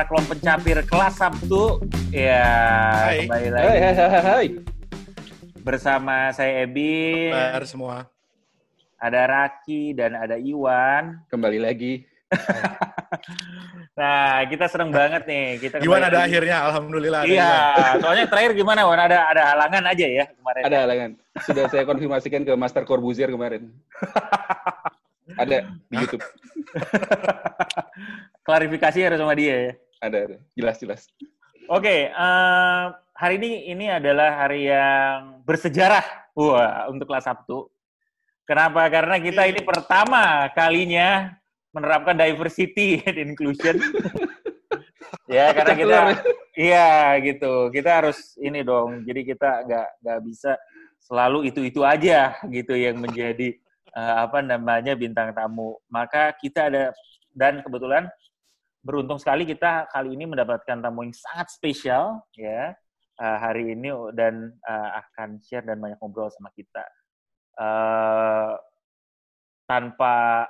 Para kelompok pencapir kelas Sabtu. Ya, Hai. kembali lagi hai, hai, hai, hai. bersama saya Ebi, Kabar semua. ada Raki dan ada Iwan. Kembali lagi. Nah, kita seneng banget nih. Kita Iwan ada lagi. akhirnya, alhamdulillah. Iya, soalnya terakhir gimana Wan? Ada ada halangan aja ya kemarin. Ada halangan. Sudah saya konfirmasikan ke Master Corbuzier kemarin. Ada di YouTube. Klarifikasi harus sama dia ya. Ada, ada. Jelas, jelas. Oke, eh, hari ini ini adalah hari yang bersejarah wah untuk kelas Sabtu. Kenapa? Karena kita ini pertama kalinya menerapkan diversity and inclusion. ya, karena kita iya gitu. Kita harus ini dong. Jadi kita nggak nggak bisa selalu itu-itu aja gitu yang menjadi eh, apa namanya bintang tamu. Maka kita ada dan kebetulan beruntung sekali kita kali ini mendapatkan tamu yang sangat spesial ya eh, hari ini dan eh, akan share dan banyak ngobrol sama kita. Eh, tanpa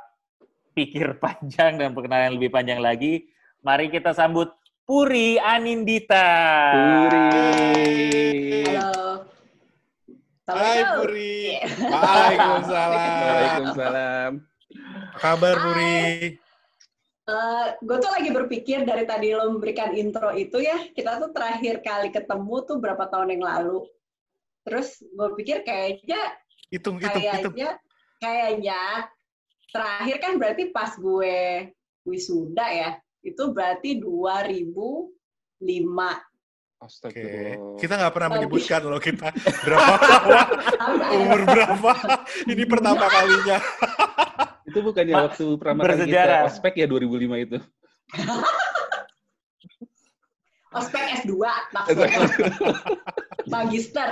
pikir panjang dan perkenalan yang lebih panjang lagi, mari kita sambut Puri Anindita. Puri. Halo. Hai. Puri. Iya. Waalaikumsalam. Waalaikumsalam. Apa kabar Puri? Gue tuh lagi berpikir dari tadi lo memberikan intro itu ya, kita tuh terakhir kali ketemu tuh berapa tahun yang lalu. Terus gue pikir kayaknya, Hitung, hitung, hitung. kayaknya, kayaknya terakhir kan berarti pas gue wisuda ya, itu berarti 2005. Oke. Astagfirullah. Kita nggak pernah menyebutkan loh kita berapa tahun, umur berapa. Ini pertama kalinya. Itu bukannya Ma- waktu pertama kali bersejarah. kita ospek ya 2005 itu? Ospek S2 maksudnya. Magister.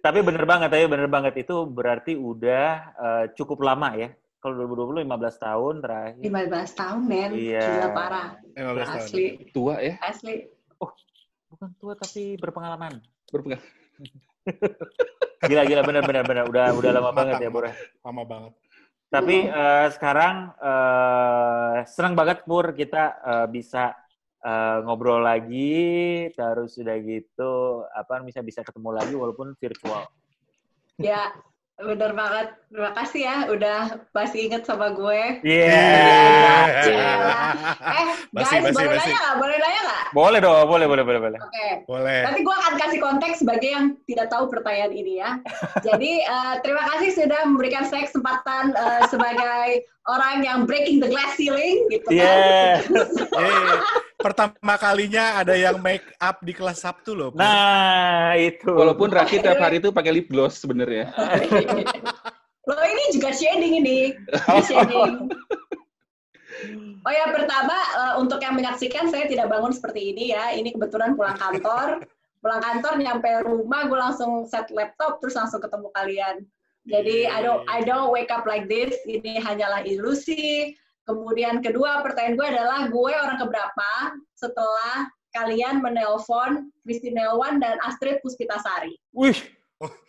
Tapi bener banget ya, bener banget itu berarti udah eh, cukup lama ya. Kalau 2020 15 tahun terakhir. 15 tahun, men. Iya. Gila parah. 15 tahun. Asli. Tua ya? Asli. Bukan tua tapi berpengalaman. Berpengaruh. Gila gila bener bener bener udah udah lama banget ya, Bro. Lama banget. Tapi eh, sekarang eh, senang banget Pur kita eh, bisa eh, ngobrol lagi, terus udah gitu apa bisa bisa ketemu lagi walaupun virtual. Ya, bener banget. Terima kasih ya udah masih inget sama gue. Iya. Eh, Basi, guys, basi, boleh basi. nanya nggak? Boleh nanya nggak? Boleh dong, boleh boleh boleh boleh. Oke. Boleh. Nanti gue akan kasih konteks sebagai yang tidak tahu pertanyaan ini ya. Jadi, eh, terima kasih sudah memberikan saya kesempatan eh, sebagai orang yang breaking the glass ceiling, gitu kan. Iya. Pertama kalinya ada yang make up di kelas Sabtu loh. Nah, itu. Walaupun Raki tiap hari itu pakai lip gloss sebenarnya. Lo ini juga shading ini. Ini shading. Oh ya, pertama eh, untuk yang menyaksikan saya tidak bangun seperti ini ya. Ini kebetulan pulang kantor. Pulang kantor nyampe rumah gue langsung set laptop terus langsung ketemu kalian. Jadi I don't I don't wake up like this. Ini hanyalah ilusi. Kemudian kedua pertanyaan gue adalah gue orang keberapa setelah kalian menelpon Christine Nelwan dan Astrid Puspitasari. Wih.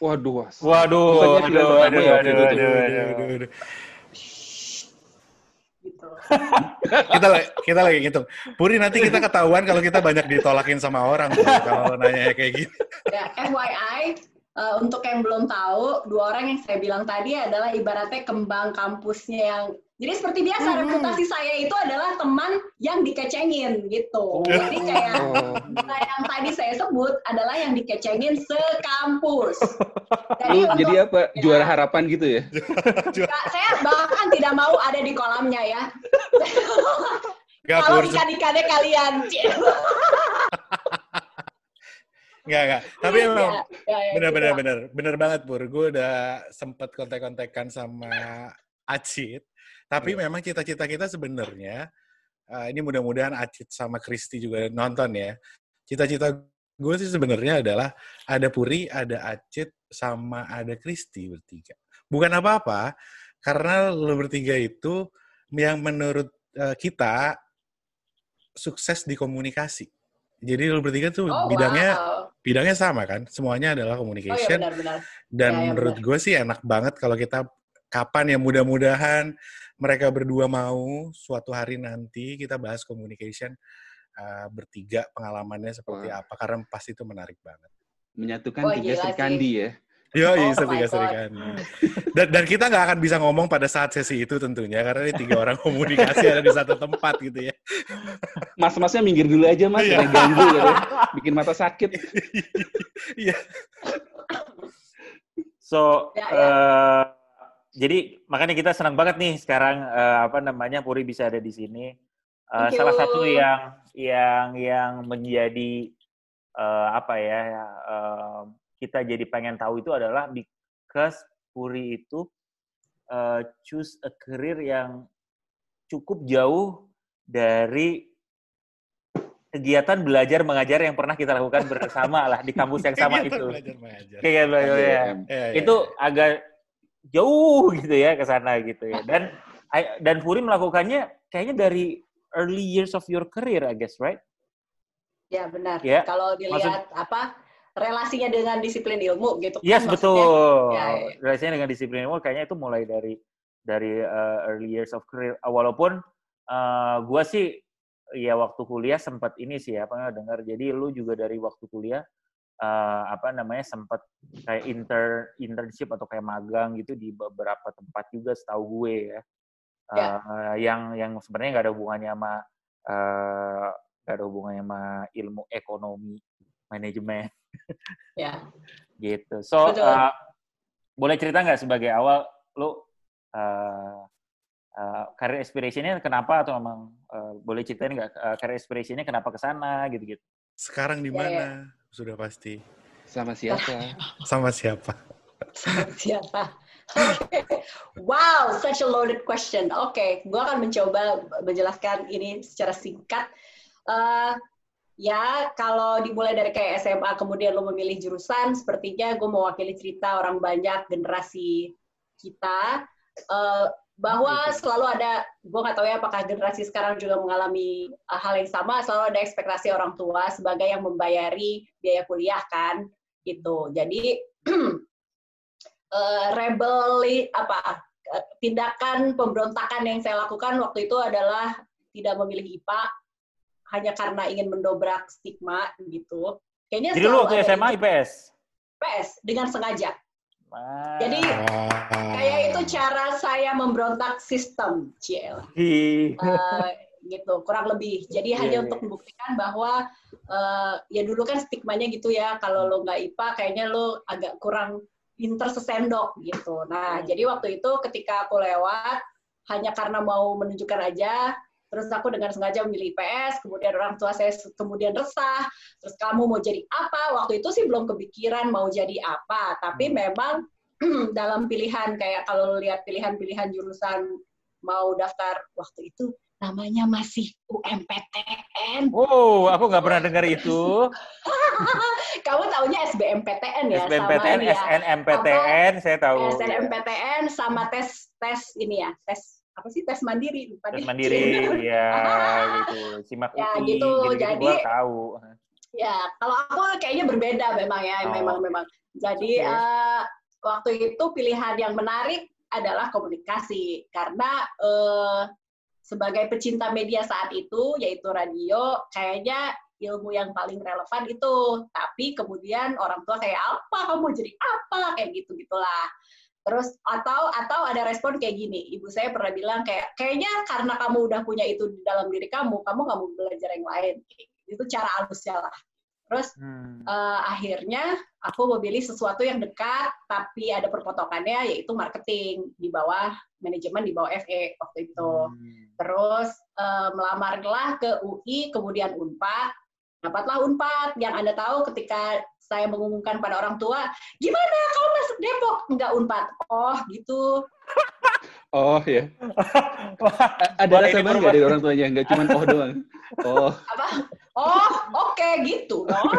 Waduh. Waduh, Bukannya aduh, bulan aduh, pertama ya aduh, waktu itu tuh. aduh, Aduh, aduh. aduh, aduh. Gitu. kita kita lagi ngitung. Puri nanti kita ketahuan kalau kita banyak ditolakin sama orang kalau nanya kayak gini. Ya, FYI, eh, untuk yang belum tahu, dua orang yang saya bilang tadi adalah ibaratnya kembang kampusnya yang jadi seperti biasa Hmm. reputasi saya itu adalah teman yang dikecengin gitu. Jadi kayak Oh. yang tadi saya sebut adalah yang dikecengin sekampus. Lu untuk- jadi apa? Juara harapan gitu ya? Saya bahkan tidak mau ada di kolamnya ya. Kalau ikan-ikannya kalian. Nggak, nggak. Tapi Ya, emang ya, ya, bener gitu. bener bener bener banget Pur. Gue udah sempet kontak-kontakan sama Acit. Tapi memang cita-cita kita sebenarnya eh, ini mudah-mudahan Acit sama Kristi juga nonton ya. Cita-cita gue sih sebenarnya adalah ada Puri, ada Acit, sama ada Kristi bertiga. Bukan apa-apa, karena lo bertiga itu yang menurut eh, kita sukses di komunikasi. Jadi lo bertiga tuh Oh, bidangnya wow. bidangnya sama kan? Semuanya adalah Oh ya communication. benar-benar. Dan Ya, ya, menurut gue sih enak banget kalau kita kapan ya mudah-mudahan mereka berdua mau suatu hari nanti kita bahas communication uh, bertiga pengalamannya seperti Wah. apa karena pasti itu menarik banget. Menyatukan Wah, tiga gila Sri Kandi ya. Yo, Oh iya, setia God. serikan. Dan, dan kita nggak akan bisa ngomong pada saat sesi itu tentunya karena ini tiga orang komunikasi ada di satu tempat gitu ya. Mas-masnya minggir dulu aja mas, Iya. jangan ganggu gitu. ya. Bikin mata sakit. Iya. So, Ya, ya. eh, jadi makanya kita senang banget nih sekarang eh, apa namanya Puri bisa ada di sini. Eh, Thank salah satu yang yang yang menjadi eh, apa ya eh, kita jadi pengen tahu itu adalah because Puri itu eh, choose a career yang cukup jauh dari kegiatan belajar mengajar yang pernah kita lakukan bersama lah di kampus yang sama itu. belajar mengajar. Belajar ya. Iya, iya. itu agak jauh gitu ya ke sana gitu ya. Dan I- dan Puri melakukannya kayaknya dari early years of your career, I guess, right? Ya benar. Ya, Kalau dilihat apa relasinya dengan disiplin ilmu gitu kan Yes, maksudnya. betul. Ya, ya. Relasinya dengan disiplin ilmu kayaknya itu mulai dari dari uh, early years of career. Uh, Walaupun uh, gua sih ya waktu kuliah sempat ini sih apa nggak dengar. Jadi lu juga dari waktu kuliah uh, apa namanya sempat kayak inter internship atau kayak magang gitu di beberapa tempat juga setahu gue ya. Ya. Uh, yang yang sebenarnya nggak ada hubungannya sama uh, nggak ada hubungannya sama ilmu ekonomi manajemen Ya. gitu. So, Betul. uh, boleh cerita nggak sebagai awal lu uh, uh, career aspiration-nya kenapa atau memang uh, boleh ceritain nggak uh, career aspiration-nya kenapa ke sana gitu-gitu? Sekarang di Ya, mana? ya. Sudah pasti. Sama siapa? Sama siapa? Siapa? Oke. Wow, such a loaded question. Oke, gue akan mencoba menjelaskan ini secara singkat. Eh, ya, kalau dimulai dari kayak SMA, kemudian lo memilih jurusan, sepertinya gue mewakili cerita orang banyak generasi kita, eh, bahwa selalu ada, gue nggak tahu ya apakah generasi sekarang juga mengalami eh, hal yang sama, selalu ada ekspektasi orang tua sebagai yang membayari biaya kuliah kan, gitu. Jadi eh, rebeli apa tindakan pemberontakan yang saya lakukan waktu itu adalah tidak memilih IPA hanya karena ingin mendobrak stigma gitu. Kayaknya Jadi lu waktu SMA. IPS? IPS dengan sengaja. Wah. Jadi kayak itu cara saya memberontak sistem, Ciel. Ih. Eh, gitu kurang lebih. Jadi Iya, hanya iya. untuk membuktikan bahwa eh, ya dulu kan stigmanya gitu ya kalau lo nggak IPA kayaknya lo agak kurang pinter sesendok gitu. Nah Hmm. jadi waktu itu ketika aku lewat hanya karena mau menunjukkan aja. Terus aku dengan sengaja memilih IPS, kemudian orang tua saya kemudian resah, terus kamu mau jadi apa? Waktu itu sih belum kepikiran mau jadi apa, tapi Hmm. memang dalam pilihan kayak kalau lihat pilihan-pilihan jurusan mau daftar waktu itu namanya masih UMPTN. Wow, aku nggak pernah dengar itu. Kamu taunya SBMPTN ya, SBMPTN, sama ini ya. SNMPTN, saya tahu. SNMPTN sama tes tes ini ya, tes apa sih tes mandiri lupa Tes mandiri, ya gitu. Simak Ya, UI, gitu. gitu-gitu Jadi- gua tahu. Ya, kalau aku kayaknya berbeda memang ya, Oh. memang memang. Jadi Oke. eh, waktu itu pilihan yang menarik adalah komunikasi karena eh, sebagai pecinta media saat itu yaitu radio, kayaknya ilmu yang paling relevan itu. Tapi kemudian orang tua kayak apa, kamu jadi apa, kayak gitu gitulah. Terus atau atau ada respon kayak gini, ibu saya pernah bilang kayak kayaknya karena kamu udah punya itu di dalam diri kamu, kamu nggak mau belajar yang lain. Itu cara halusnya lah. Terus Hmm. eh, akhirnya aku memilih sesuatu yang dekat tapi ada perpotongannya yaitu marketing di bawah manajemen di bawah FE waktu itu. Hmm. Terus eh, melamarlah ke UI kemudian Unpad. Dapatlah Unpad yang Anda tahu ketika saya mengumumkan pada orang tua, gimana kamu masuk Depok? Enggak Unpad. Oh, gitu. Oh ya. Ada rasa bangga dari orang tuanya, nggak cuma oh doang. Oh, Apa? Oh, oke gitu dong.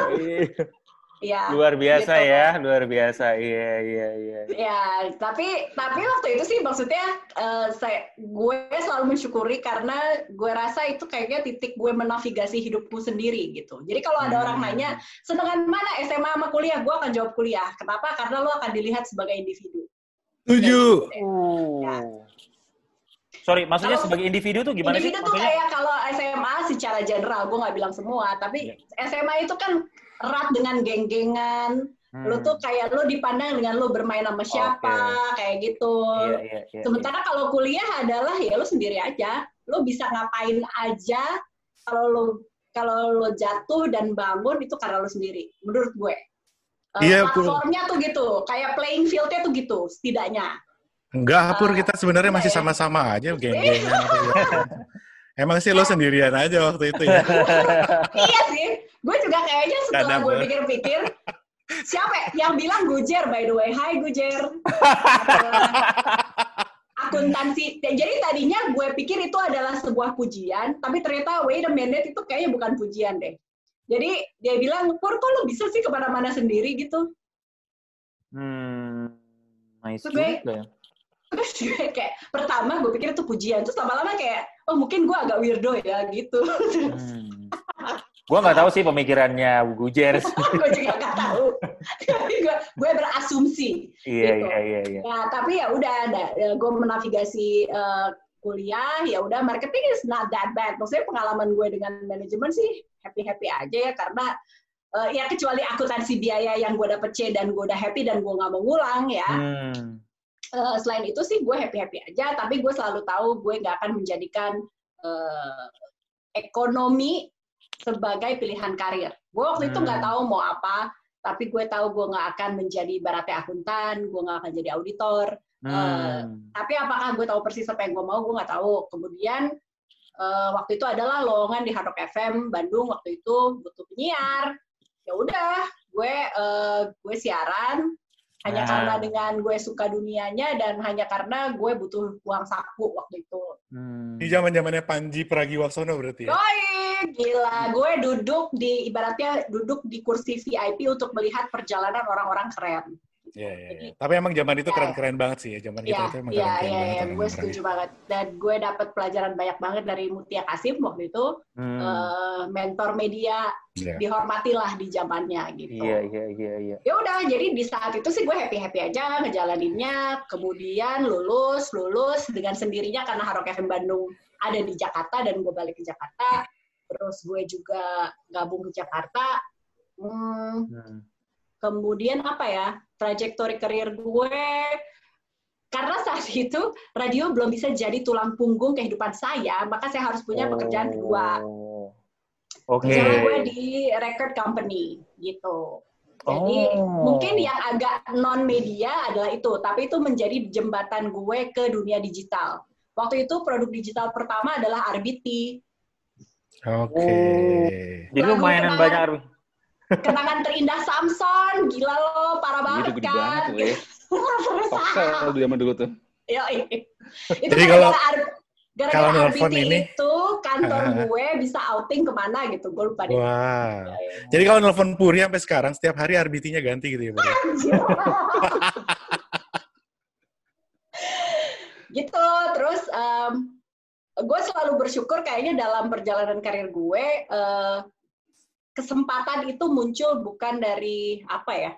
Ya. luar biasa gitu. ya, luar biasa. Iya, iya, iya. Ya, tapi tapi waktu itu sih maksudnya eh, saya gue selalu mensyukuri karena gue rasa itu kayaknya titik gue menavigasi hidupku sendiri gitu. Jadi kalau ada orang Hmm. nanya senengan mana SMA sama kuliah, gue akan jawab kuliah. Kenapa? Karena lo akan dilihat sebagai individu. Tujuh. Uh. Sorry, maksudnya Kalau- sebagai individu tuh gimana Individu sih? tuh Maksudnya? kayak kalau SMA secara general, gue nggak bilang semua, tapi SMA itu kan erat dengan geng-gengan, Hmm. lu tuh kayak lu dipandang dengan lu bermain sama siapa, kayak gitu. Iya, iya, iya. Sementara kalau kuliah adalah ya lu sendiri aja, lu bisa ngapain aja kalau lu kalau lu jatuh dan bangun itu karena lu sendiri, menurut gue. Eh, Iya, Bu. platformnya tuh gitu, kayak playing field-nya tuh gitu, setidaknya. Enggak, Pur, Ah, kita sebenarnya masih iya. sama-sama aja geng-gengan. Emang sih lo sendirian aja waktu itu ya? iya sih, gue juga kayaknya setelah gue pikir-pikir, siapa ya? yang bilang Gujer by the way, Hai Gujer. Akuntansi, Ya, jadi tadinya gue pikir itu adalah sebuah pujian, tapi ternyata wait a minute itu kayaknya bukan pujian deh. Jadi dia bilang, Pur kok lo bisa sih ke mana-mana sendiri gitu? Hmm, nice Terus gue- juga ya. Terus gue kayak, pertama gue pikir itu pujian, terus lama-lama kayak, oh mungkin gue agak weirdo ya gitu. Hmm. Gua nggak tahu sih pemikirannya Gujer. gue juga nggak tahu. Tapi gue, gue berasumsi. Iya, Gitu. iya, iya, iya. Ya, tapi ya udah, ada. gue menavigasi eh, kuliah, ya udah marketing is not that bad. Maksudnya pengalaman gue dengan manajemen sih happy-happy aja ya, karena eh, ya kecuali akuntansi biaya yang gue dapet C dan gue udah happy dan gue nggak mau ngulang ya. Hmm. Eh, selain itu sih gue happy-happy aja, tapi gue selalu tahu gue nggak akan menjadikan eh, ekonomi sebagai pilihan karir. Gue waktu itu nggak Hmm. tahu mau apa, tapi gue tahu gue nggak akan menjadi ibaratnya akuntan, gue nggak akan jadi auditor. Hmm. Tapi apakah gue tahu persis apa yang gue mau, gue nggak tahu. Kemudian eh, waktu itu adalah lowongan di Hard Rock FM Bandung waktu itu butuh penyiar. Ya udah, gue eh, gue siaran hanya Ah. karena dengan gue suka dunianya dan hanya karena gue butuh uang saku waktu itu. Hmm. Ini zaman-zamannya Panji Pragiwaksono berarti ya? Yoi, gila, gue duduk di ibaratnya duduk di kursi VIP untuk melihat perjalanan orang-orang keren. Iya, iya, iya. Tapi emang zaman itu Ya. keren-keren banget sih ya. Zaman kita Iya, itu emang iya, keren-keren iya, banget. iya, gue orang-orangnya. setuju banget. Dan gue dapat pelajaran banyak banget dari Mutia Kasim waktu itu, Hmm. eh, mentor media Iya. dihormati lah di zamannya gitu. Iya, iya, iya, iya. Ya udah, jadi di saat itu sih gue happy happy aja ngejalaninnya. Kemudian lulus, lulus dengan sendirinya karena Harok FM Bandung ada di Jakarta dan gue balik ke Jakarta. Terus gue juga gabung ke Jakarta. Hmm, Hmm. kemudian apa ya trajektori karir gue karena saat itu radio belum bisa jadi tulang punggung kehidupan saya maka saya harus punya pekerjaan kedua Oh. Oke. Kerjaan gue di record company gitu jadi Oh. mungkin yang agak non media adalah itu tapi itu menjadi jembatan gue ke dunia digital waktu itu produk digital pertama adalah RBT Oke. Oh. Jadi lumayan kenangan. banyak Arwi. kenangan terindah Samson gila lo parah Iya, banget itu gede kan banget tuh ya. Foxel dulu zaman dulu tuh. Yo, itu Jadi gara-gara kalau- Ar- gara-gara kalau nelfon ini- itu kantor Ah. gue bisa outing ke mana gitu, gue lupa deh. Wah. Jadi kalau nelfon Puri sampai sekarang, setiap hari RBT-nya ganti gitu ya, Pur? gitu, terus em, gue selalu bersyukur kayaknya dalam perjalanan karir gue eh, kesempatan itu muncul bukan dari apa ya,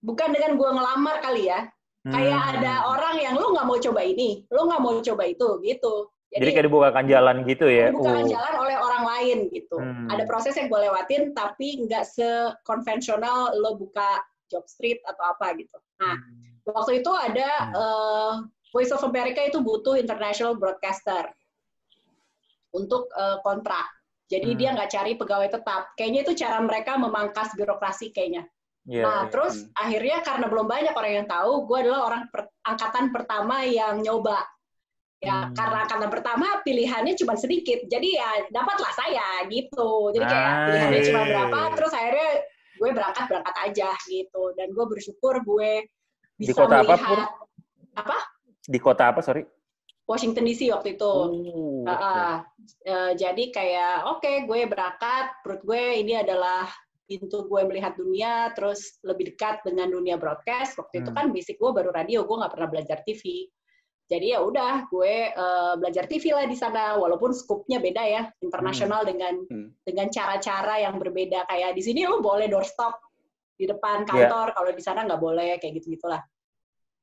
bukan dengan gue ngelamar kali ya. Kayak Hmm. ada orang yang lu nggak mau coba ini, lu nggak mau coba itu, gitu. Jadi kayak dibukakan jalan gitu ya. bukan Oh. jalan oleh orang lain gitu. Hmm. Ada proses yang gue lewatin, tapi nggak sekonvensional lo buka job street atau apa gitu. Nah, waktu itu ada Hmm. eh, Voice of America itu butuh international broadcaster untuk eh, kontrak. Jadi Hmm. dia nggak cari pegawai tetap. Kayaknya itu cara mereka memangkas birokrasi kayaknya. Iya, nah, iya. terus Hmm. akhirnya karena belum banyak orang yang tahu, gue adalah orang per- angkatan pertama yang nyoba. Ya, Hmm. karena angkatan pertama pilihannya cuma sedikit. Jadi ya dapatlah saya gitu. Jadi kayak Ah, pilihannya cuma iya. berapa, terus akhirnya gue berangkat berangkat aja gitu. Dan gue bersyukur gue Di bisa kota apa, melihat Pur? apa Di kota apa, sorry? Washington DC waktu itu. Oh, Ah, oke. ah. Eh, jadi kayak oke gue berangkat, perut gue ini adalah pintu gue melihat dunia, terus lebih dekat dengan dunia broadcast. Waktu itu Hmm. kan basic gue baru radio, gue nggak pernah belajar TV. Jadi ya udah gue eh, belajar TV lah di sana, walaupun skupnya beda ya, internasional dengan Hmm. dengan cara-cara yang berbeda. Kayak di sini lo boleh doorstop di depan Iya. kantor, kalau di sana nggak boleh kayak gitu gitulah.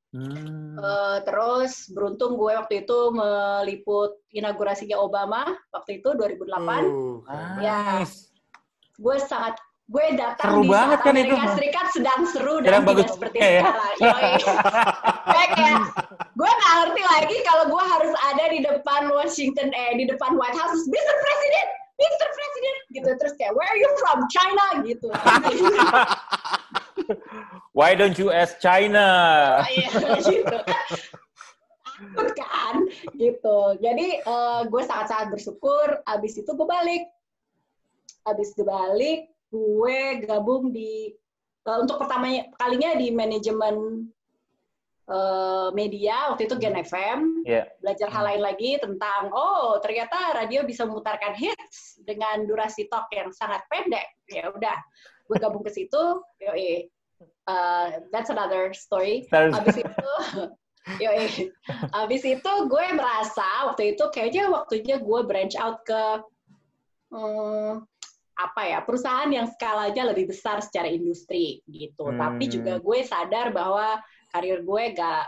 Hmm. Eh, terus beruntung gue waktu itu meliput inaugurasinya Obama waktu itu 2008. Uh, Ya. Nice. Gue sangat gue datang Seru di banget saat kan Amerika itu. Serikat sedang seru dan tidak bagus seperti ya. sekarang. Yoi. Gue kayak gue nggak ngerti lagi kalau gue harus ada di depan Washington eh di depan White House, Mr. President, Mr. President gitu terus kayak Where are you from China gitu. Why don't you ask China? Iya, gitu. Takut kan, gitu. Jadi eh, gue sangat-sangat bersyukur. Abis itu gue balik. Abis gue balik, gue gabung di eh, untuk pertama kalinya di manajemen eh, media waktu itu Gen FM. Iya. Belajar hal lain lagi tentang oh ternyata radio bisa memutarkan hits dengan durasi talk yang sangat pendek. Ya udah, gue gabung ke situ. Yoi. Uh, that's another story. Abis itu, yoi. Abis itu gue merasa waktu itu kayaknya waktunya gue branch out ke hmm, apa ya perusahaan yang skalanya lebih besar secara industri gitu. Hmm. Tapi juga gue sadar bahwa karir gue gak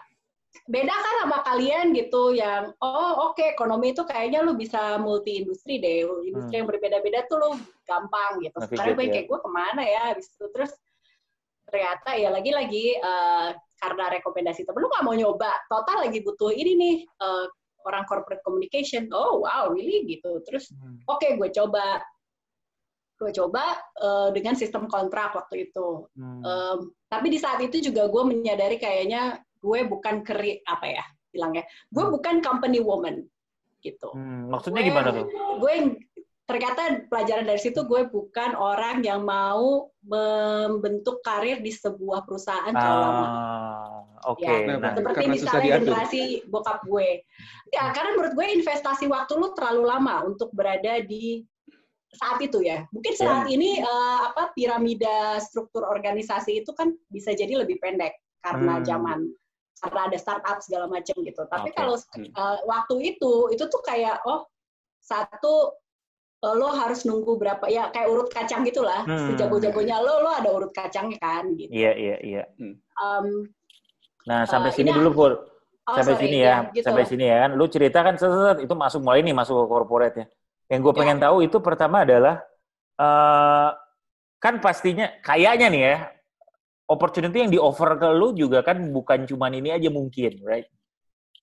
beda kan sama kalian gitu yang oh oke ekonomi itu kayaknya lu bisa multi industri deh industri Hmm. yang berbeda-beda tuh lu gampang gitu sekarang gue ya. kayak gue ke mana ya habis itu terus ternyata ya lagi-lagi eh, karena rekomendasi temen lu nggak mau nyoba total lagi butuh ini nih eh, orang corporate communication oh wow really gitu terus Hmm. oke gue coba gue coba eh, dengan sistem kontrak waktu itu Hmm. Em, tapi di saat itu juga gue menyadari kayaknya gue bukan keri apa ya bilangnya gue Hmm. bukan company woman gitu Hmm, Maksudnya Gue- gimana tuh? gue ternyata pelajaran dari situ gue bukan orang yang mau membentuk karir di sebuah perusahaan terlalu lama Ah, Oke. Ya, Nah, seperti misalnya generasi bokap gue. Ya karena menurut gue investasi waktu lu terlalu lama untuk berada di saat itu ya. Mungkin saat ini eh, apa piramida struktur organisasi itu kan bisa jadi lebih pendek karena Hmm. zaman karena ada startup segala macam gitu. Tapi Oke. kalau eh, waktu itu itu tuh kayak oh satu lo harus nunggu berapa ya kayak urut kacang gitulah Hmm. sejago-jagonya lo lo ada urut kacangnya kan gitu Iya, iya, iya. Em, Nah, sampai Eh, sini ini- dulu, Pur. oh, sampai sorry, sini ya, gitu. sampai sini ya kan. Lu cerita kan set, itu masuk mulai nih masuk ke corporate ya. Yang gue Ya. pengen tahu itu pertama adalah eh kan pastinya kayaknya nih ya opportunity yang di offer ke lu juga kan bukan cuman ini aja mungkin, right?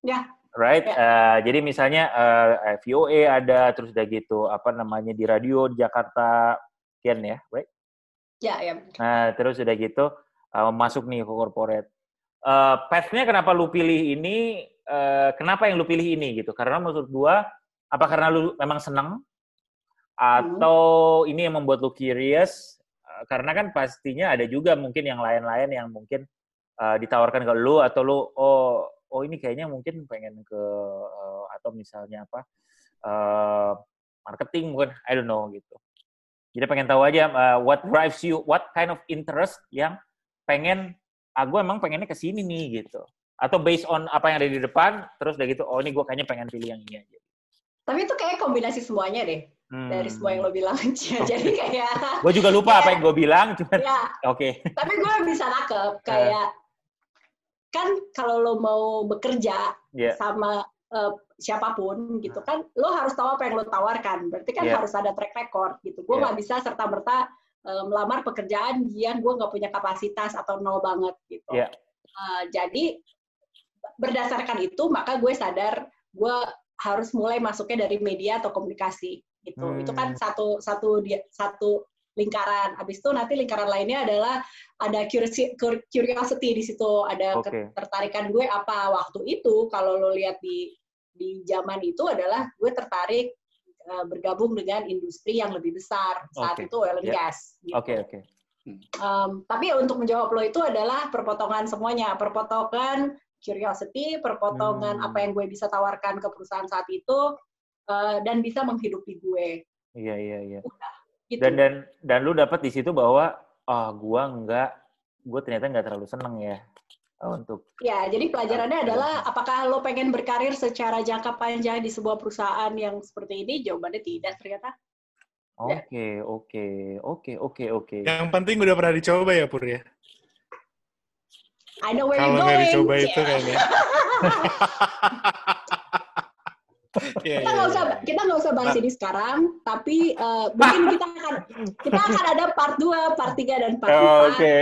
Ya. Right. Ya. Eh, jadi misalnya eh, VOA ada terus udah gitu apa namanya di radio di Jakarta Kian ya, right? ya ya Nah, terus udah gitu uh, masuk nih ke corporate. Uh, path-nya kenapa lu pilih ini? uh, kenapa yang lu pilih ini gitu? Karena menurut gua apa karena lu memang senang atau ini yang membuat lu curious? Uh, karena kan pastinya ada juga mungkin yang lain-lain yang mungkin uh, ditawarkan ke lu atau lu oh oh ini kayaknya mungkin pengen ke uh, atau misalnya apa? uh, marketing mungkin I don't know gitu. Jadi pengen tahu aja uh, what drives you, what kind of interest yang pengen, ah gue emang pengennya ke sini nih gitu. Atau based on apa yang ada di depan, terus udah gitu, oh ini gue kayaknya pengen pilih yang ini aja. Tapi itu kayak kombinasi semuanya deh Hmm. dari semua yang lo bilang. Jadi kayak Gue juga lupa apa yang gue bilang, cuman ya, oke. tapi gue bisa nangkep kayak kan kalau lo mau bekerja Ya. sama eh, siapa pun gitu kan, lo harus tahu apa yang lo tawarkan. Berarti kan Iya. harus ada track record gitu. Gue Iya. nggak bisa serta merta melamar pekerjaan yang gue nggak punya kapasitas atau nol banget gitu. Iya. Eh, jadi berdasarkan itu maka gue sadar gue harus mulai masuknya dari media atau komunikasi gitu. Hmm. Itu kan satu satu dia satu lingkaran. Habis itu nanti lingkaran lainnya adalah ada curiosity, di situ, ada Oke. ketertarikan gue apa waktu itu kalau lo lihat di di zaman itu adalah gue tertarik eh, bergabung dengan industri yang lebih besar saat Oke. itu oil and Ya. gas. gitu. Oke, oke. Um, tapi untuk menjawab lo itu adalah perpotongan semuanya, perpotongan curiosity, perpotongan Hmm. apa yang gue bisa tawarkan ke perusahaan saat itu, uh, dan bisa menghidupi gue. Iya, iya, iya. Gitu. Dan dan dan lu dapat di situ bahwa ah gua enggak, gue ternyata nggak terlalu seneng ya uh, untuk ya, jadi pelajarannya Oke. adalah apakah lo pengen berkarir secara jangka panjang di sebuah perusahaan yang seperti ini? Jawabannya tidak ternyata. Ya. Oke, oke, oke, oke, oke. Yang penting udah pernah dicoba ya Pur ya. I know where Kalau you're nggak dicoba itu Yeah. kayaknya. Iya, kita iya, nggak usah iya. kita nggak usah bahas Nah. ini sekarang tapi eh, mungkin kita akan kita akan ada part 2, part 3 dan part 4 Oke.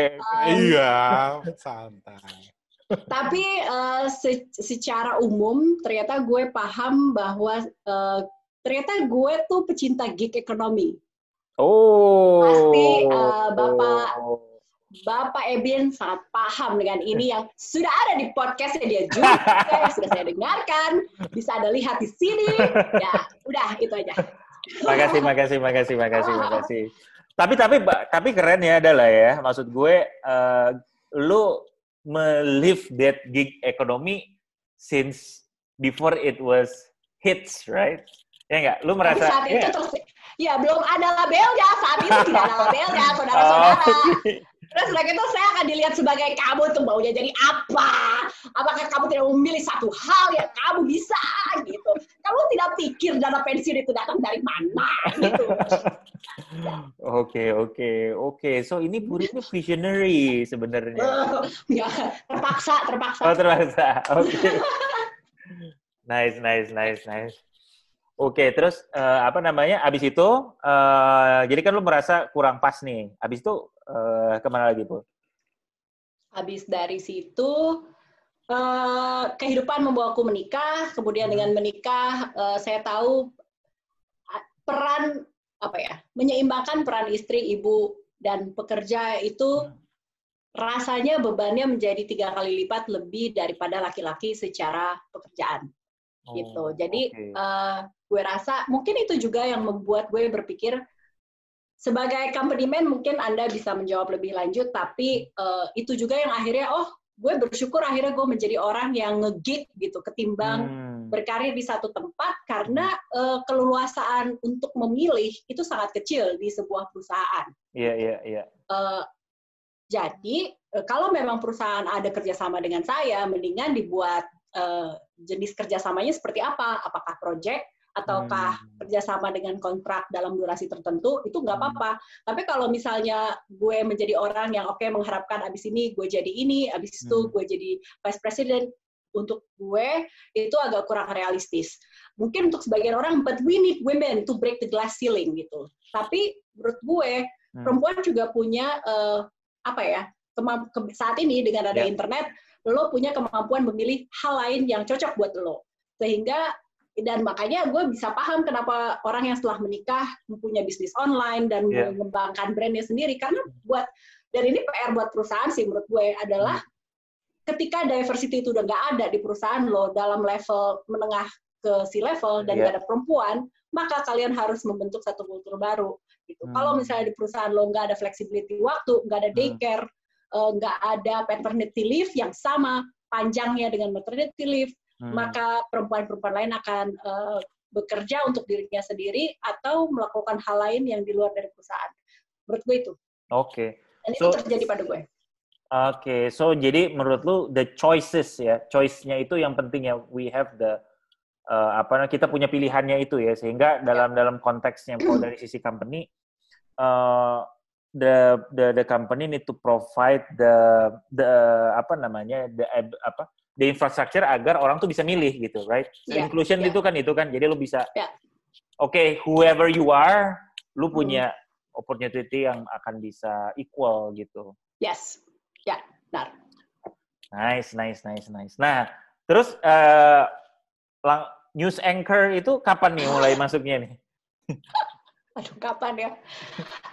Iya, santai. tapi eh, se- secara umum ternyata gue paham bahwa eh, ternyata gue tuh pecinta gig ekonomi Oh. Pasti, eh, Bapak- Bapak Ebin sangat paham dengan ini yang sudah ada di podcastnya dia juga, yang sudah saya dengarkan, bisa Anda lihat di sini. Ya, udah itu aja. makasih, makasih, makasih, makasih, makasih. Tapi tapi tapi keren ya adalah ya. Maksud gue eh, lu melive that gig economy since before it was hits, right? Ya enggak? Lu Tapi merasa saat itu ya? terus, ya belum ada labelnya, saat itu tidak ada labelnya, Oh, saudara-saudara. oke. Terus udah gitu saya akan dilihat sebagai kamu tuh maunya jadi apa? Apakah kamu tidak memilih satu hal yang kamu bisa gitu? Kamu tidak pikir dana pensiun itu datang dari mana gitu? Oke, oke, oke. So ini Puri ini visionary sebenarnya. ya, terpaksa, terpaksa. Oh, terpaksa. Oke. nice, nice, nice, nice. Oke, terus eh, apa namanya? Abis itu, eh, jadi kan lu merasa kurang pas nih. Abis itu eh, ke mana lagi, Bu? Habis dari situ eh, kehidupan membawaku menikah, kemudian dengan menikah eh, saya tahu ah, peran apa ya menyeimbangkan peran istri, ibu dan pekerja itu rasanya bebannya menjadi tiga kali lipat lebih daripada laki-laki secara pekerjaan gitu. Oh, Jadi oke. eh, gue rasa mungkin itu juga yang membuat gue berpikir sebagai company man mungkin Anda bisa menjawab lebih lanjut, tapi eh, itu juga yang akhirnya oh gue bersyukur akhirnya gue menjadi orang yang ngegig gitu ketimbang Hmm. berkarir di satu tempat karena eh, keleluasaan untuk memilih itu sangat kecil di sebuah perusahaan. Iya, iya, iya. Eh, jadi eh, kalau memang perusahaan ada kerjasama dengan saya, mendingan dibuat eh, jenis kerjasamanya seperti apa? Apakah project ataukah Hmm. kerjasama dengan kontrak dalam durasi tertentu? Itu nggak apa-apa. Tapi kalau misalnya gue menjadi orang yang oke mengharapkan abis ini gue jadi ini, abis itu Hmm. gue jadi vice president, untuk gue itu agak kurang realistis. Mungkin untuk sebagian orang, but we need women to break the glass ceiling gitu. Tapi menurut gue Hmm. perempuan juga punya eh, apa ya kemamp- ke- saat ini dengan ada Ya. internet lo punya kemampuan memilih hal lain yang cocok buat lo sehingga dan makanya gue bisa paham kenapa orang yang setelah menikah mempunyai bisnis online dan Ya. mengembangkan brandnya sendiri karena buat dan ini PR buat perusahaan sih menurut gue adalah ketika diversity itu udah nggak ada di perusahaan lo dalam level menengah ke si level dan Ya. nggak ada perempuan maka kalian harus membentuk satu kultur baru gitu. Hmm. Kalau misalnya di perusahaan lo nggak ada flexibility waktu, nggak ada Hmm. daycare, eh, nggak ada paternity leave yang sama panjangnya dengan maternity leave, Hmm. maka perempuan-perempuan lain akan eh, bekerja untuk dirinya sendiri atau melakukan hal lain yang di luar dari perusahaan. Menurut gue itu. Oke. Dan So- itu terjadi pada gue. Oke, so jadi menurut lu the choices ya, choice-nya itu yang penting ya. We have the uh, apa namanya, kita punya pilihannya itu ya, sehingga dalam dalam konteksnya kalau dari sisi company, uh, the the the company need to provide the the apa namanya the apa the infrastructure agar orang tuh bisa milih gitu, right? Iya, inclusion iya. itu kan itu kan, jadi lu bisa, Iya. oke, whoever you are, lu Hmm. punya opportunity yang akan bisa equal gitu. Yes. Ya, benar. Nice, nice, nice, nice. Nah, terus eh lang- news anchor itu kapan nih mulai masuknya nih? Aduh, kapan ya?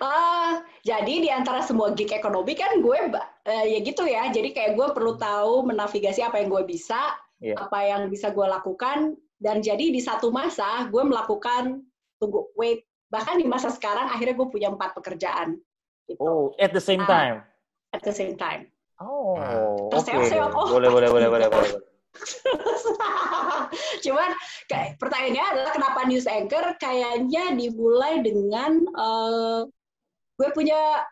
Ah, jadi di antara semua gig ekonomi kan gue eh, ya gitu ya. Jadi kayak gue perlu tahu menavigasi apa yang gue bisa, Iya. apa yang bisa gue lakukan. Dan jadi di satu masa gue melakukan tunggu wait bahkan di masa sekarang akhirnya gue punya empat pekerjaan gitu Oh, at the same Ah. time. at the same time. Oh, Nah, oke. terseok-seok. Oh, boleh, boleh, boleh, boleh, boleh. Cuman kayak pertanyaannya adalah kenapa news anchor kayaknya dimulai dengan eh, gue punya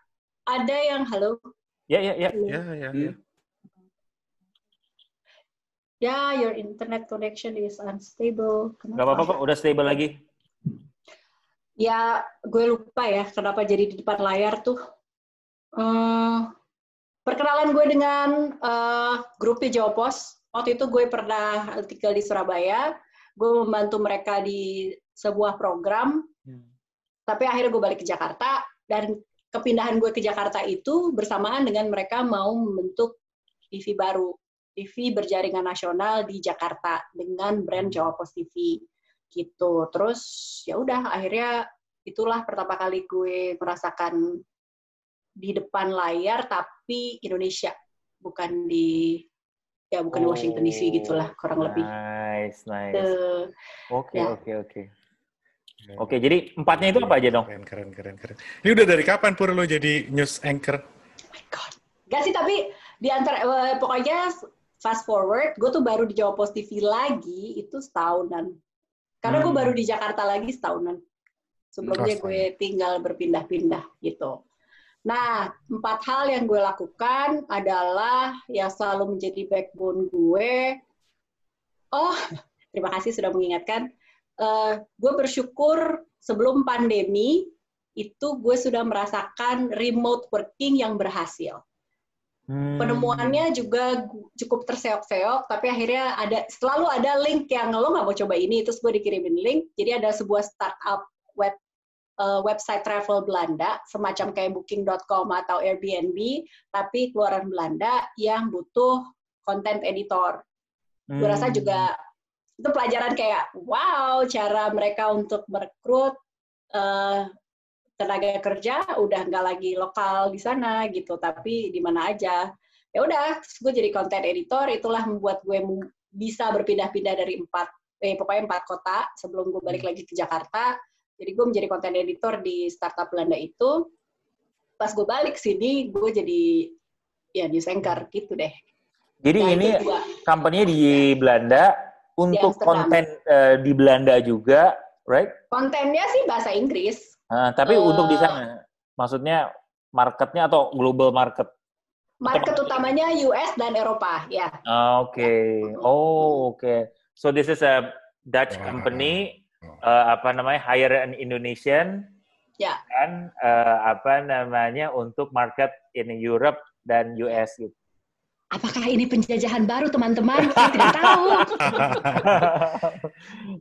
ada yang halo Ya, ya, ya. Ya, ya, ya. ya your internet connection is unstable. Gak apa-apa kok, udah stable lagi. Ya gue lupa ya kenapa jadi di depan layar tuh. Eh, perkenalan gue dengan uh, grupnya Jawa Pos. Waktu itu gue pernah tinggal di Surabaya. Gue membantu mereka di sebuah program. Hmm. Tapi akhirnya gue balik ke Jakarta dan kepindahan gue ke Jakarta itu bersamaan dengan mereka mau membentuk TV baru, TV berjaringan nasional di Jakarta dengan brand Jawa Post TV gitu. Terus ya udah akhirnya itulah pertama kali gue merasakan di depan layar tapi Indonesia bukan di ya bukan oh, di Washington DC gitulah kurang nice, lebih. Nice, nice. Oke, ya. oke, oke. Oke, jadi empatnya itu apa aja dong? Keren, keren, keren, keren. Ini udah dari kapan Pur lo jadi news anchor? Oh my God. Gak sih, tapi di antara, uh, pokoknya fast forward, gue tuh baru di Jawa Post TV lagi, itu setahunan. Karena hmm. gue baru di Jakarta lagi setahunan. Sebelumnya gue tinggal berpindah-pindah gitu. Nah, empat hal yang gue lakukan adalah yang selalu menjadi backbone gue. Oh, terima kasih sudah mengingatkan uh, gue bersyukur sebelum pandemi itu gue sudah merasakan remote working yang berhasil. Hmm. Penemuannya juga cukup terseok-seok, tapi akhirnya ada selalu ada link yang lo nggak mau coba ini, terus gue dikirimin link. Jadi ada sebuah startup web uh, website travel Belanda, semacam kayak Booking.com atau Airbnb, tapi keluaran Belanda yang butuh content editor. Hmm. Gue rasa juga itu pelajaran kayak wow cara mereka untuk merekrut uh, tenaga kerja udah nggak lagi lokal di sana gitu tapi di mana aja ya udah gue jadi content editor itulah membuat gue bisa berpindah-pindah dari empat eh pokoknya empat kota sebelum gue balik lagi ke Jakarta jadi gue menjadi content editor di startup Belanda itu pas gue balik sini gue jadi ya news anchor gitu deh jadi nah, ini company di Belanda untuk konten uh, di Belanda juga, right? Kontennya sih bahasa Inggris. Uh, tapi uh, untuk di sana, maksudnya marketnya atau global market? Market atau utamanya US dan Eropa, ya. Yeah. Oke. Okay. Oh, oke. Okay. So this is a Dutch company, uh, apa namanya, hire an Indonesian, ya. Yeah. dan uh, apa namanya untuk market in Europe dan US gitu. Apakah ini penjajahan baru teman-teman? Saya tidak tahu.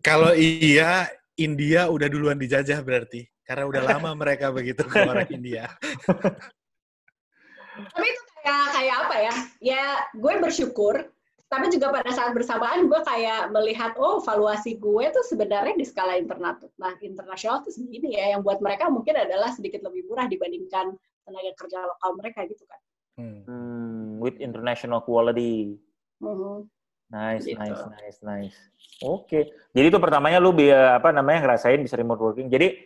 Kalau iya, India udah duluan dijajah berarti. Karena udah lama mereka begitu ke orang India. Tapi itu kayak kayak apa ya? Ya, gue bersyukur. Tapi juga pada saat bersamaan gue kayak melihat, oh valuasi gue tuh sebenarnya di skala internasional, nah, internasional tuh segini ya, yang buat mereka mungkin adalah sedikit lebih murah dibandingkan tenaga kerja lokal mereka gitu kan. Hmm. hmm. with international quality. Uh-huh. Nice, gitu. nice, nice, nice. Oke. Okay. Jadi itu pertamanya lu biar apa namanya ngerasain bisa remote working. Jadi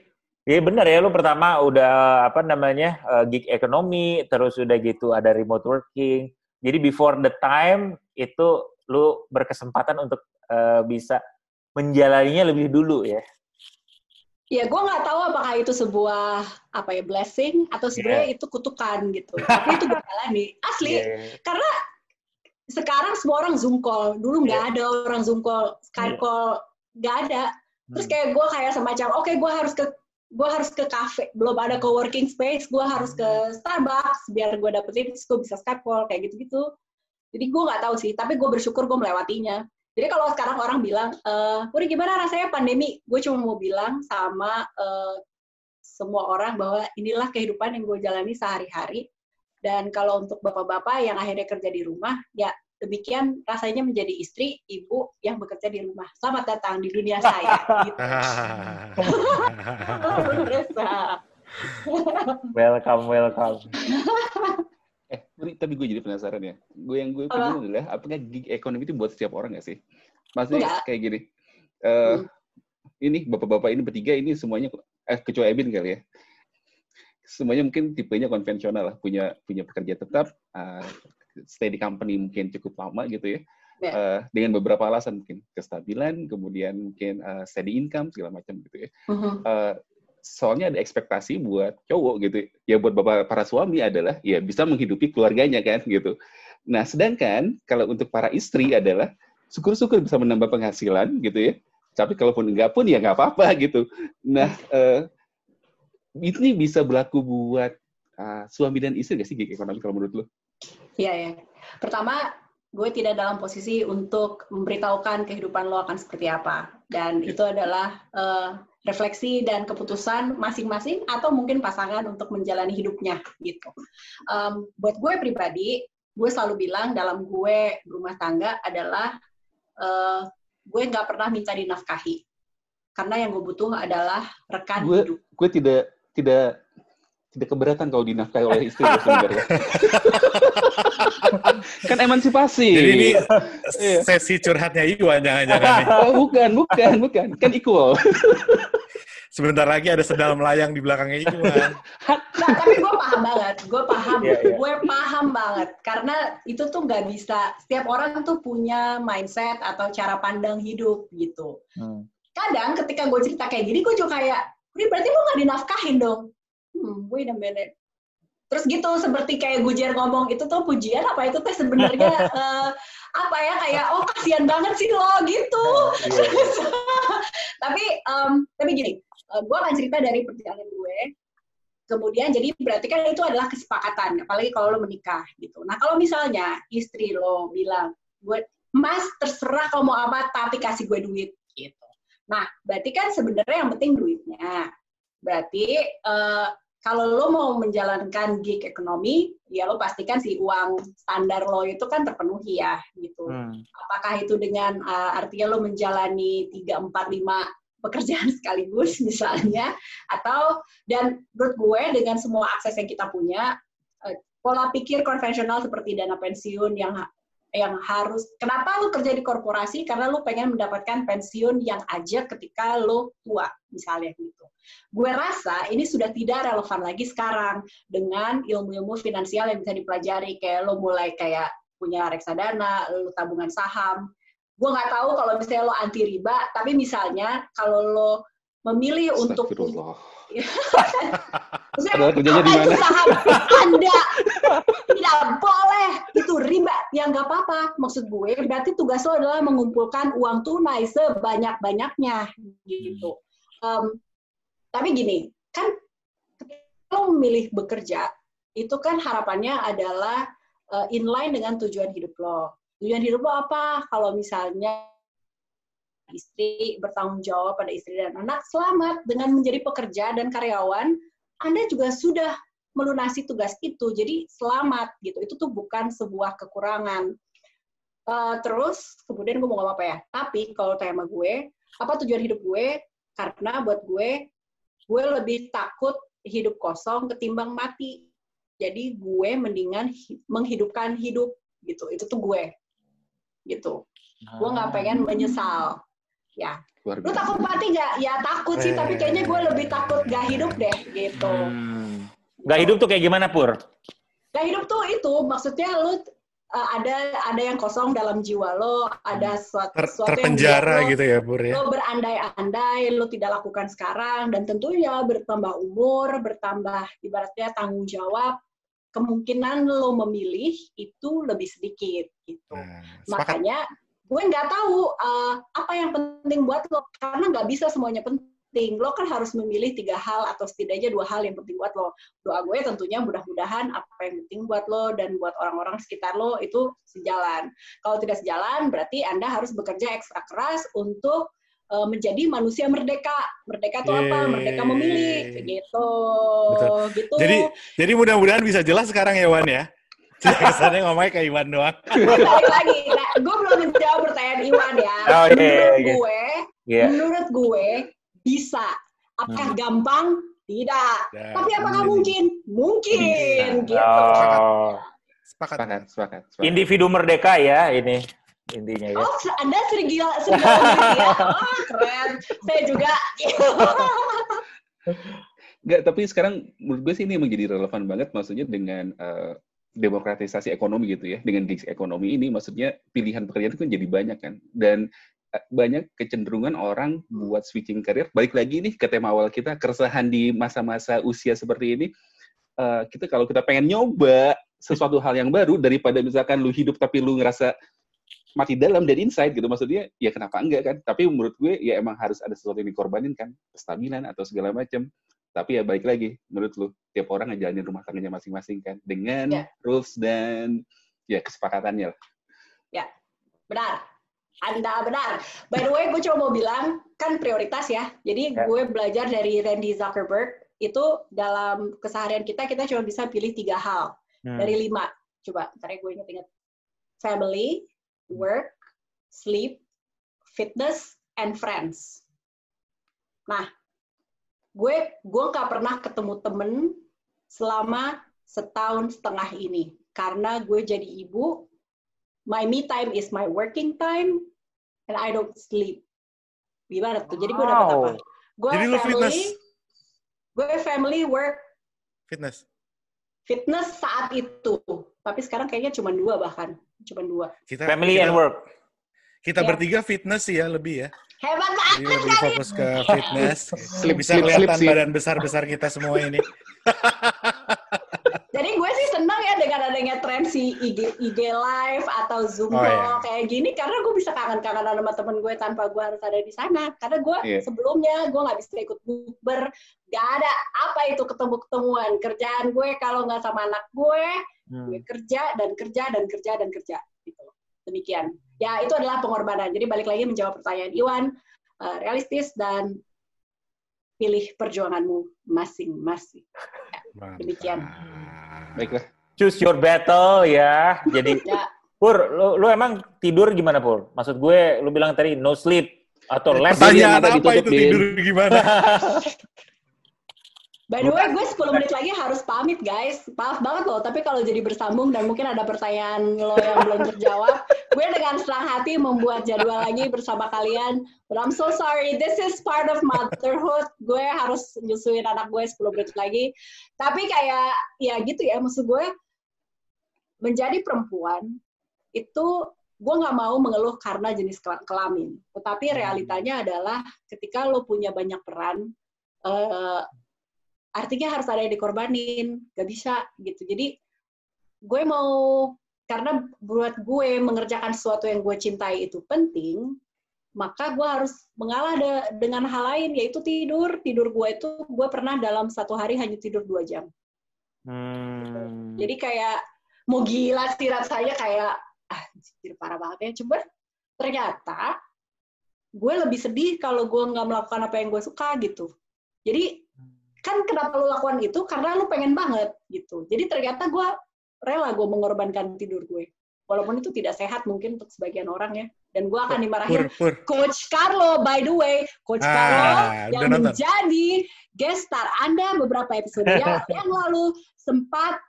ya benar ya lu pertama udah apa namanya uh, gig ekonomi, terus udah gitu ada remote working. Jadi before the time itu lu berkesempatan untuk uh, bisa menjalaninya lebih dulu ya. Ya, gue nggak tahu apakah itu sebuah apa ya blessing atau sebenarnya yeah. itu kutukan gitu. Tapi itu gue jalani asli yeah. karena sekarang semua orang zoom call. Dulu nggak yeah. ada orang zoom call, skype yeah. call nggak ada. Terus hmm. kayak gue kayak semacam oke okay, gue harus ke gue harus ke cafe, belum ada co-working space, gue harus ke Starbucks biar gue dapetin, gue bisa Skype call kayak gitu-gitu. Jadi gue nggak tahu sih, tapi gue bersyukur gue melewatinya. Jadi kalau sekarang orang bilang, uh, Puri gimana rasanya pandemi? Gue cuma mau bilang sama uh, semua orang bahwa inilah kehidupan yang gue jalani sehari-hari. Dan kalau untuk bapak-bapak yang akhirnya kerja di rumah, ya demikian rasanya menjadi istri, ibu yang bekerja di rumah. Selamat datang di dunia saya. gitu. welcome, welcome. Eh, tapi gue jadi penasaran ya. Gue yang gue pikir adalah apakah gig ekonomi itu buat setiap orang gak sih? Maksudnya Enggak. kayak gini. Uh, hmm. Ini bapak-bapak ini bertiga ini semuanya eh kecuali Ebin kali ya. Semuanya mungkin tipenya konvensional lah, punya punya pekerja tetap, uh, stay di company mungkin cukup lama gitu ya. Yeah. Ya. Uh, dengan beberapa alasan mungkin kestabilan, kemudian mungkin uh, steady income segala macam gitu ya. Uh -huh. uh, soalnya ada ekspektasi buat cowok gitu ya buat bapak para suami adalah ya bisa menghidupi keluarganya kan gitu nah sedangkan kalau untuk para istri adalah syukur-syukur bisa menambah penghasilan gitu ya tapi kalaupun enggak pun ya nggak apa-apa gitu nah uh, ini bisa berlaku buat uh, suami dan istri gak sih gig ekonomi kalau menurut lo? Iya ya. Pertama, gue tidak dalam posisi untuk memberitahukan kehidupan lo akan seperti apa. Dan itu adalah uh, refleksi dan keputusan masing-masing atau mungkin pasangan untuk menjalani hidupnya gitu. Um, buat gue pribadi, gue selalu bilang dalam gue berumah tangga adalah uh, gue nggak pernah minta dinafkahi karena yang gue butuh adalah rekan gue, hidup. Gue tidak tidak tidak keberatan kalau dinafkahi oleh istri sebenarnya. kan emansipasi. Jadi ini iya. sesi curhatnya Iwan jangan-jangan nih. Oh, bukan, bukan, bukan. Kan equal. Sebentar lagi ada sedal melayang di belakangnya Iwan. nah, tapi gue paham banget. Gue paham. Yeah, yeah. Gue paham banget. Karena itu tuh nggak bisa. Setiap orang tuh punya mindset atau cara pandang hidup gitu. Hmm. Kadang ketika gue cerita kayak gini, gue juga kayak, ini berarti lo nggak dinafkahin dong hmm, wait a minute. Terus gitu seperti kayak Gujar ngomong itu tuh pujian apa itu teh sebenarnya uh, apa ya kayak oh kasihan banget sih lo gitu. Yeah. Iya. tapi um, tapi gini, uh, gue akan cerita dari perjalanan gue. Kemudian jadi berarti kan itu adalah kesepakatan, apalagi kalau lo menikah gitu. Nah kalau misalnya istri lo bilang, gue Mas terserah kalau mau apa, tapi kasih gue duit gitu. Nah berarti kan sebenarnya yang penting duitnya. Berarti uh, kalau lo mau menjalankan gig ekonomi, ya lo pastikan si uang standar lo itu kan terpenuhi ya, gitu. Hmm. Apakah itu dengan uh, artinya lo menjalani 3, 4, 5 pekerjaan sekaligus misalnya, atau dan menurut gue dengan semua akses yang kita punya, uh, pola pikir konvensional seperti dana pensiun yang yang harus kenapa lu kerja di korporasi karena lu pengen mendapatkan pensiun yang aja ketika lu tua misalnya gitu. Gue rasa ini sudah tidak relevan lagi sekarang dengan ilmu-ilmu finansial yang bisa dipelajari kayak lo mulai kayak punya reksadana, lo tabungan saham. Gue nggak tahu kalau misalnya lo anti riba, tapi misalnya kalau lo memilih untuk Adalah kerjanya di mana? Saham Anda tidak boleh itu riba. Ya nggak apa-apa. Maksud gue berarti tugas lo adalah mengumpulkan uang tunai sebanyak-banyaknya gitu. Um, tapi gini, kan lo memilih bekerja itu kan harapannya adalah uh, inline dengan tujuan hidup lo. Tujuan hidup lo apa? Kalau misalnya istri, bertanggung jawab pada istri dan anak, selamat dengan menjadi pekerja dan karyawan, Anda juga sudah melunasi tugas itu. Jadi selamat gitu. Itu tuh bukan sebuah kekurangan. Uh, terus kemudian gue mau ngomong apa ya? Tapi kalau tema gue, apa tujuan hidup gue? Karena buat gue, gue lebih takut hidup kosong ketimbang mati. Jadi gue mendingan menghidupkan hidup gitu. Itu tuh gue gitu. Gue nggak pengen menyesal ya lu takut mati nggak ya takut sih tapi kayaknya gue lebih takut gak hidup deh gitu hmm. Gak hidup tuh kayak gimana pur gak hidup tuh itu maksudnya lu uh, ada ada yang kosong dalam jiwa lo, ada suatu, Ter, suatu terpenjara yang gitu ya, Pur ya. Lo berandai-andai, lo tidak lakukan sekarang dan tentunya bertambah umur, bertambah ibaratnya tanggung jawab, kemungkinan lo memilih itu lebih sedikit gitu. Nah, Makanya gue nggak tahu uh, apa yang penting buat lo karena nggak bisa semuanya penting lo kan harus memilih tiga hal atau setidaknya dua hal yang penting buat lo. Doa gue tentunya mudah-mudahan apa yang penting buat lo dan buat orang-orang sekitar lo itu sejalan. Kalau tidak sejalan berarti anda harus bekerja ekstra keras untuk uh, menjadi manusia merdeka. Merdeka itu apa? Merdeka memilih. Gitu. Betul. gitu. Jadi jadi mudah-mudahan bisa jelas sekarang ya Wan ya? Kesannya ngomongnya kayak Iwan doang. Balik lagi, nah, gue belum menjawab pertanyaan Iwan ya. Oh, yeah, menurut yeah. gue, yeah. menurut gue bisa. Apakah hmm. gampang? Tidak. Ya, Tapi apakah hmm. mungkin? Mungkin. Gitu. Oh. Sepakat. Sepakat, sepakat, sepakat. Individu merdeka ya ini intinya ya. Oh, Anda sering gila, sering ya? Oh, keren. Saya juga. Enggak, tapi sekarang menurut gue sih ini menjadi relevan banget maksudnya dengan uh, demokratisasi ekonomi gitu ya dengan gigs ekonomi ini maksudnya pilihan pekerjaan itu kan jadi banyak kan dan banyak kecenderungan orang buat switching karir balik lagi nih ke tema awal kita keresahan di masa-masa usia seperti ini. Uh, kita kalau kita pengen nyoba sesuatu hal yang baru daripada misalkan lu hidup tapi lu ngerasa mati dalam dan inside gitu. Maksudnya ya kenapa enggak kan? Tapi menurut gue ya emang harus ada sesuatu yang dikorbanin kan. Kestabilan atau segala macam tapi ya baik lagi, menurut lu, tiap orang ngejalanin rumah tangganya masing-masing kan, dengan yeah. rules dan ya kesepakatannya lah. Ya, benar. Anda benar. By the way, gue cuma mau bilang, kan prioritas ya. Jadi Ya. gue belajar dari Randy Zuckerberg, itu dalam keseharian kita, kita cuma bisa pilih tiga hal. Hmm. Dari lima. Coba, ntar ya gue inget-inget. Family, work, sleep, fitness, and friends. Nah, gue gue nggak pernah ketemu temen selama setahun setengah ini. Karena gue jadi ibu, my me time is my working time, and I don't sleep. Gimana tuh? Jadi gue dapat apa? Gue Jadi lu fitness? family, gue family, work, Fitness. fitness saat itu. Tapi sekarang kayaknya cuma dua bahkan. Cuma dua. Kita, Family kita, and work. Kita Ya. bertiga fitness sih ya lebih ya. Hebat Jadi banget! lebih fokus ke fitness. Slip, Bisa slip, kelihatan badan besar-besar kita semua ini. Senang ya dengan adanya tren si IG, IG Live atau Zoom Oh, call iya. kayak gini karena gue bisa kangen-kangenan sama temen gue tanpa gue harus ada di sana. Karena gue Iya. sebelumnya gue nggak bisa ikut bukber, gak ada apa itu ketemu-ketemuan. Kerjaan gue kalau nggak sama anak gue, Hmm. gue kerja dan kerja dan kerja dan kerja. Gitu. Demikian. Ya itu adalah pengorbanan. Jadi balik lagi menjawab pertanyaan Iwan, eh, realistis dan pilih perjuanganmu masing-masing. Demikian. Baiklah. Choose your battle ya. Jadi Ya. Pur, lu, lu emang tidur gimana Pur? Maksud gue, lu bilang tadi no sleep atau less Pertanyaan apa itu tidur gimana? By the way, gue 10 menit lagi harus pamit, guys. Maaf banget loh, tapi kalau jadi bersambung dan mungkin ada pertanyaan lo yang belum terjawab, gue dengan senang hati membuat jadwal lagi bersama kalian. But I'm so sorry, this is part of motherhood. Gue harus nyusuin anak gue 10 menit lagi. Tapi kayak, ya gitu ya, maksud gue, menjadi perempuan, itu gue nggak mau mengeluh karena jenis kel- kelamin. Tetapi realitanya adalah ketika lo punya banyak peran, eh, artinya harus ada yang dikorbanin, gak bisa gitu. Jadi gue mau karena buat gue mengerjakan sesuatu yang gue cintai itu penting, maka gue harus mengalah de- dengan hal lain yaitu tidur. Tidur gue itu gue pernah dalam satu hari hanya tidur dua jam. Hmm. Jadi kayak mau gila sih rasanya kayak ah anjir, parah banget ya. Coba ternyata gue lebih sedih kalau gue nggak melakukan apa yang gue suka gitu. Jadi kan kenapa lu lakukan itu karena lu pengen banget gitu. Jadi ternyata gue rela gue mengorbankan tidur gue. Walaupun itu tidak sehat mungkin untuk sebagian orang ya. Dan gue akan dimarahin pur. Coach Carlo, by the way, Coach Ah, Carlo yang nonton. menjadi guest star Anda beberapa episode ya, yang lalu sempat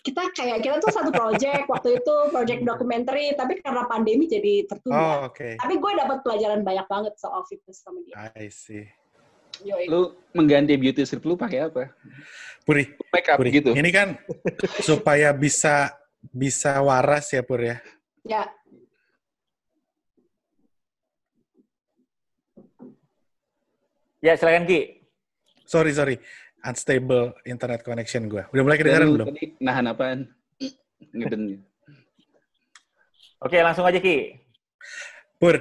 kita kayak kita tuh satu project waktu itu project dokumenter tapi karena pandemi jadi tertunda. Oh, oke. Tapi gue dapat pelajaran banyak banget soal fitness sama dia. I see. Yoi. Lu mengganti beauty sleep lu pakai apa? Puri, Make up Puri. gitu. Ini kan supaya bisa bisa waras ya Pur ya. Ya, Ya, silakan Ki. Sorry, sorry. Unstable internet connection gue. Udah mulai kedengaran lu belum? tadi nahan apaan? Ngeden. Oke, langsung aja Ki. Pur,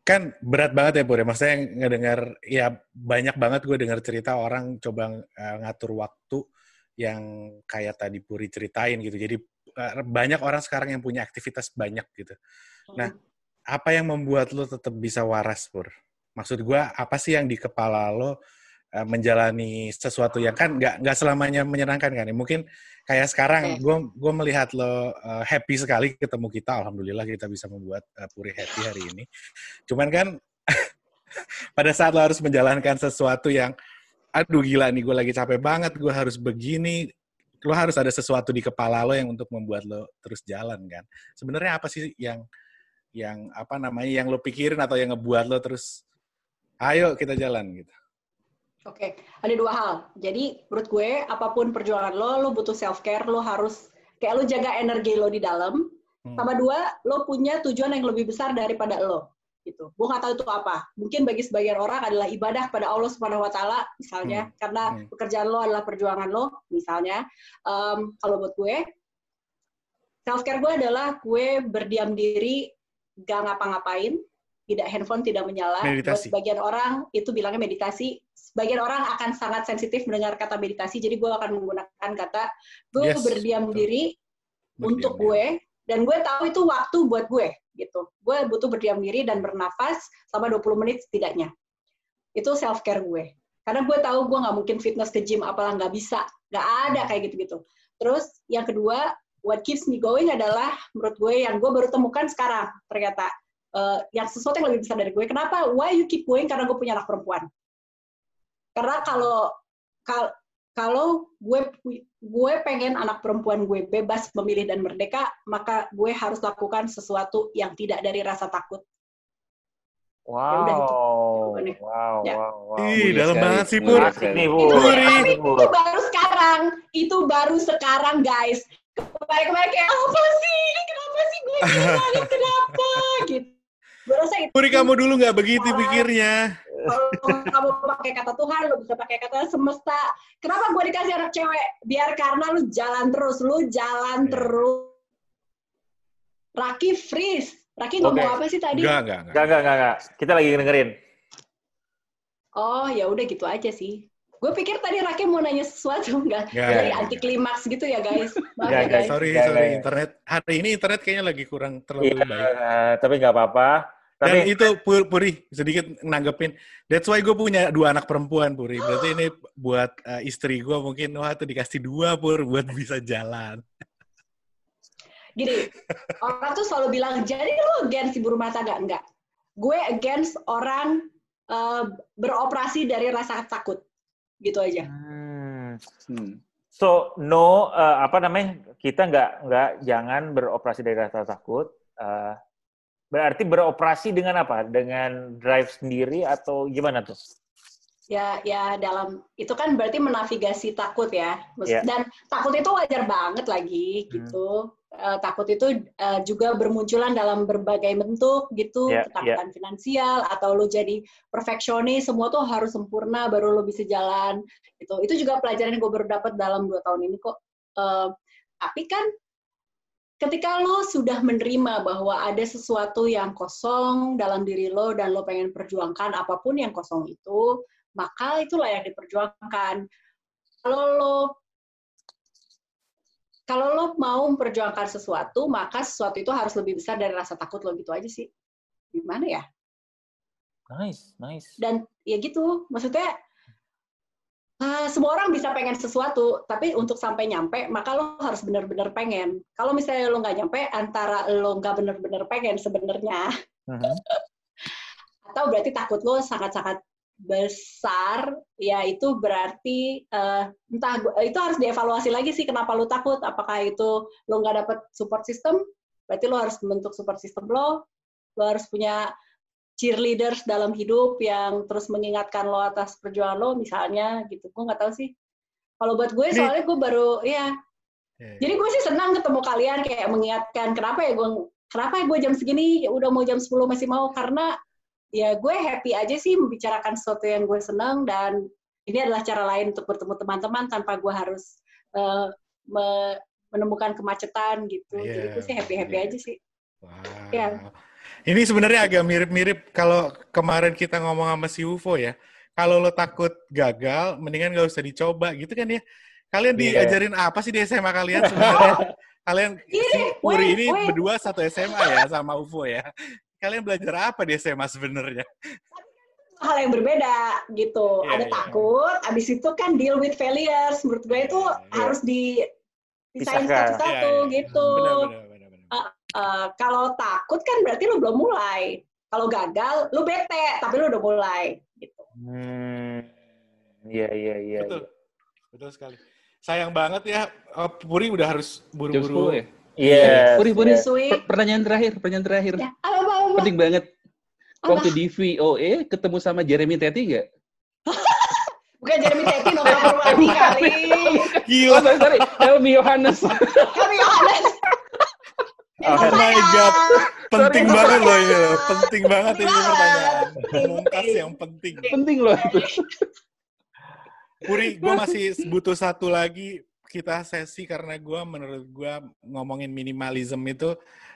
kan berat banget ya Pur ya. Maksudnya yang ngedengar, ya banyak banget gue dengar cerita orang coba eh, ngatur waktu yang kayak tadi Puri ceritain gitu. Jadi eh, banyak orang sekarang yang punya aktivitas banyak gitu. Nah, apa yang membuat lo tetap bisa waras Pur? Maksud gue, apa sih yang di kepala lo eh, menjalani sesuatu yang kan nggak nggak selamanya menyenangkan kan? Ya, Mungkin kayak sekarang gue gue melihat lo eh, happy sekali ketemu kita. Alhamdulillah kita bisa membuat eh, Puri happy hari ini. Cuman kan pada saat lo harus menjalankan sesuatu yang aduh gila nih gue lagi capek banget gue harus begini lo harus ada sesuatu di kepala lo yang untuk membuat lo terus jalan kan sebenarnya apa sih yang yang apa namanya yang lo pikirin atau yang ngebuat lo terus ayo kita jalan gitu Oke, ada dua hal. Jadi menurut gue, apa pun perjuangan lo, lo butuh self care, lo harus kayak lo jaga energi lo di dalam. Hmm. Sama dua, lo punya tujuan yang lebih besar daripada lo. Gitu. Gue nggak tahu itu apa. Mungkin bagi sebagian orang adalah ibadah pada Allah Subhanahu Wa Taala, misalnya, karena Hmm. pekerjaan lo adalah perjuangan lo, misalnya. Em, kalau buat gue, self care gue adalah gue berdiam diri, gak ngapa-ngapain, tidak handphone tidak menyala. Meditasi. Buat sebagian orang itu bilangnya meditasi. Sebagian orang akan sangat sensitif mendengar kata meditasi, jadi gue akan menggunakan kata gue Yes, berdiam betul. diri untuk gue dan gue tahu itu waktu buat gue gitu. Gue butuh berdiam diri dan bernafas selama 20 menit setidaknya. Itu self care gue. Karena gue tahu gue nggak mungkin fitness ke gym apalah nggak bisa, nggak ada kayak gitu-gitu. Terus yang kedua, what keeps me going adalah menurut gue yang gue baru temukan sekarang ternyata uh, yang sesuatu yang lebih besar dari gue. Kenapa? Why you keep going? Karena gue punya anak perempuan. Karena kalau kal kalau gue gue pengen anak perempuan gue bebas memilih dan merdeka, maka gue harus lakukan sesuatu yang tidak dari rasa takut. Wow. Ya gitu. Wow, ya. wow, wow. Ih, dalam banget sih, Pur. Nih, Pur. Tapi itu baru sekarang. Itu baru sekarang, guys. Kemarin-kemarin kayak, apa sih? Kenapa sih gue gini Kenapa? Gitu. Gue rasa itu. Puri, kamu dulu nggak begitu pikirnya kalau kamu pakai kata Tuhan, lu bisa pakai kata semesta. Kenapa gue dikasih anak cewek? Biar karena lu jalan terus, lu jalan yeah. terus. Raki freeze. Raki ngomong okay. apa sih tadi? Enggak, enggak, enggak. Enggak, enggak, enggak. Kita lagi dengerin. Oh, ya udah gitu aja sih. Gue pikir tadi Raki mau nanya sesuatu enggak? Gak, Dari anti klimaks gitu ya guys. Maaf ya, guys. Sorry, gak, sorry. Gak. Internet hari ini internet kayaknya lagi kurang terlalu ya, baik. Uh, tapi nggak apa-apa tapi, Dan itu Puri sedikit nanggepin. That's why gue punya dua anak perempuan Puri. Berarti ini buat uh, istri gue mungkin wah tuh dikasih dua Pur buat bisa jalan. Gini, orang tuh selalu bilang jadi lu against ibu rumah tangga enggak. Gue against orang uh, beroperasi dari rasa takut. Gitu aja. Hmm. Hmm. So no uh, apa namanya kita nggak nggak jangan beroperasi dari rasa takut. Uh, Berarti beroperasi dengan apa? Dengan drive sendiri atau gimana tuh? Ya, ya dalam itu kan berarti menavigasi takut ya. Yeah. Dan takut itu wajar banget lagi hmm. gitu. Uh, takut itu uh, juga bermunculan dalam berbagai bentuk gitu, yeah, ketakutan yeah. finansial atau lo jadi perfeksionis, semua tuh harus sempurna baru lo bisa jalan gitu. Itu juga pelajaran yang gue baru dapat dalam dua tahun ini kok. Uh, tapi kan ketika lo sudah menerima bahwa ada sesuatu yang kosong dalam diri lo dan lo pengen perjuangkan apa pun yang kosong itu, maka itulah yang diperjuangkan. Kalau lo kalau lo mau memperjuangkan sesuatu, maka sesuatu itu harus lebih besar dari rasa takut lo gitu aja sih. Gimana ya? Nice, nice. Dan ya gitu, maksudnya uh, semua orang bisa pengen sesuatu, tapi untuk sampai nyampe, maka lo harus benar-benar pengen. Kalau misalnya lo nggak nyampe, antara lo nggak benar-benar pengen sebenarnya, uh-huh. atau berarti takut lo sangat-sangat besar, ya itu berarti uh, entah itu harus dievaluasi lagi sih kenapa lo takut. Apakah itu lo nggak dapet support system? Berarti lo harus membentuk support system lo. Lo harus punya cheerleaders dalam hidup yang terus mengingatkan lo atas perjuangan lo misalnya gitu gue nggak tahu sih kalau buat gue soalnya gue baru ya yeah. jadi gue sih senang ketemu kalian kayak mengingatkan kenapa ya gue kenapa ya gue jam segini ya udah mau jam 10 masih mau karena ya gue happy aja sih membicarakan sesuatu yang gue senang dan ini adalah cara lain untuk bertemu teman-teman tanpa gue harus uh, me menemukan kemacetan gitu yeah. jadi gue sih happy happy yeah. aja sih wow. ya ini sebenarnya agak mirip-mirip kalau kemarin kita ngomong sama si UFO ya. Kalau lo takut gagal, mendingan gak usah dicoba gitu kan ya. Kalian yeah. diajarin apa sih di SMA kalian sebenarnya? kalian si Puri ini berdua satu SMA ya sama UFO ya. Kalian belajar apa di SMA sebenarnya? hal yang berbeda gitu. Yeah, Ada yeah. takut, abis itu kan deal with failures. Menurut gue itu yeah, yeah. harus di desain satu-satu yeah, yeah. gitu. Benar, benar. Uh, uh, kalau takut kan berarti lu belum mulai. Kalau gagal, lu bete, tapi lu udah mulai. Gitu. Hmm, iya iya iya. Betul, betul sekali. Sayang banget ya, uh, Puri udah harus buru-buru. ya? Iya. Yeah. Puri, Puri. Yeah. Pertanyaan terakhir, pertanyaan terakhir. Ya, apa, apa, apa. Penting banget. Apa? Waktu di VOA ketemu sama Jeremy Teti nggak? Bukan Jeremy Teti, nomor Purwadi kali. Gila. Oh, sorry, sorry. Helmi Yohanes. Helmi Yohanes. Oh my god, penting Sorry, banget loh ini, penting banget ini pertanyaan. Mungkas yang penting. Penting loh itu. Puri, gue masih butuh satu lagi kita sesi karena gue menurut gue ngomongin minimalism itu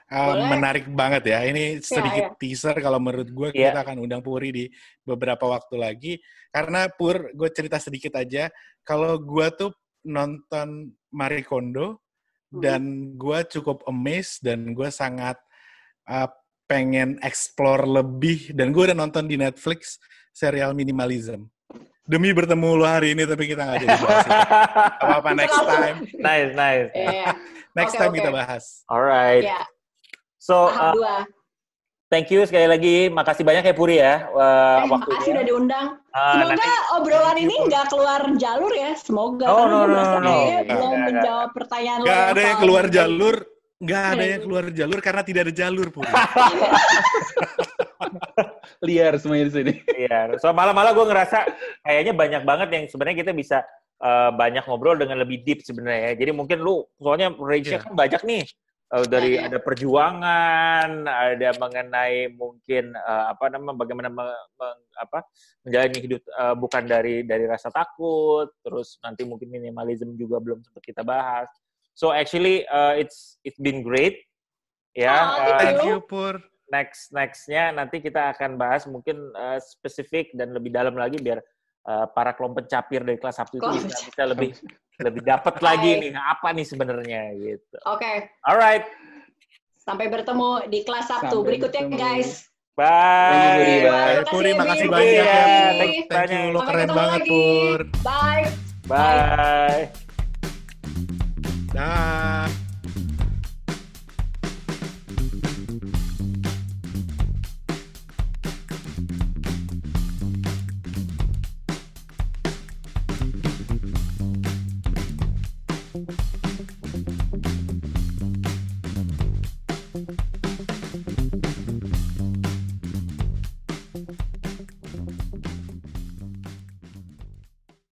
uh, menarik banget ya. Ini sedikit ya, ya. teaser kalau menurut gue ya. kita akan undang Puri di beberapa waktu lagi. Karena Pur, gue cerita sedikit aja. Kalau gue tuh nonton Marie Kondo, dan gue cukup amazed dan gue sangat uh, pengen explore lebih. Dan gue udah nonton di Netflix serial minimalism. Demi bertemu lo hari ini tapi kita nggak jadi bahas apa apa next time. Nice nice. Iya. next Oke, time oke. kita bahas. Alright. Ya, so uh. Thank you sekali lagi makasih banyak ya Puri ya uh, Eh, makasih waktunya udah diundang. Ah, Semoga nanti- obrolan ini nggak keluar jalur ya. Semoga. Oh, no, no, no, no. belum nggak, menjawab pertanyaan lo. nggak ada yang keluar jalur nggak ada Iya, yang keluar jalur karena tidak ada jalur pun Liar semuanya di sini. Iya, so malah-malah gue ngerasa kayaknya banyak banget yang sebenarnya kita bisa eh, banyak ngobrol dengan lebih deep sebenarnya ya. Jadi mungkin lu, soalnya range-nya Iya. kan banyak nih. Eh, dari Iya. ada perjuangan, ada mengenai mungkin eh, apa namanya bagaimana me- me- apa menjalani hidup eh, bukan dari dari rasa takut, terus nanti mungkin minimalism juga belum sempat kita bahas. So actually uh, it's it's been great. Ya, Oh, eh, thank Halo. you pur next nextnya nanti kita akan bahas mungkin uh, spesifik dan lebih dalam lagi biar uh, para kelompok capir dari kelas Sabtu itu bisa lebih lebih dapat lagi nih apa nih sebenarnya gitu. Oke, Alright, sampai bertemu di kelas Sabtu Sampai berikutnya bertemu. guys. bye. Bye. Bye, Puri Makasih, banyak ya Iya, thank you thank you lo keren banget lagi. pur Bye. Bye. dah